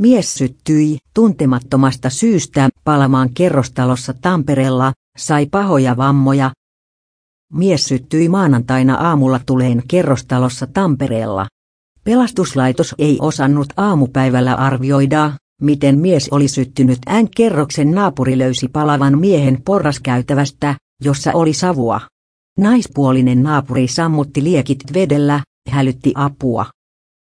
Mies syttyi tuntemattomasta syystä palamaan kerrostalossa Tampereella, sai pahoja vammoja. Mies syttyi maanantaina aamulla tuleen kerrostalossa Tampereella. Pelastuslaitos ei osannut aamupäivällä arvioida, miten mies oli syttynyt N-kerroksen naapuri löysi palavan miehen porraskäytävästä, jossa oli savua. Naispuolinen naapuri sammutti liekit vedellä, hälytti apua.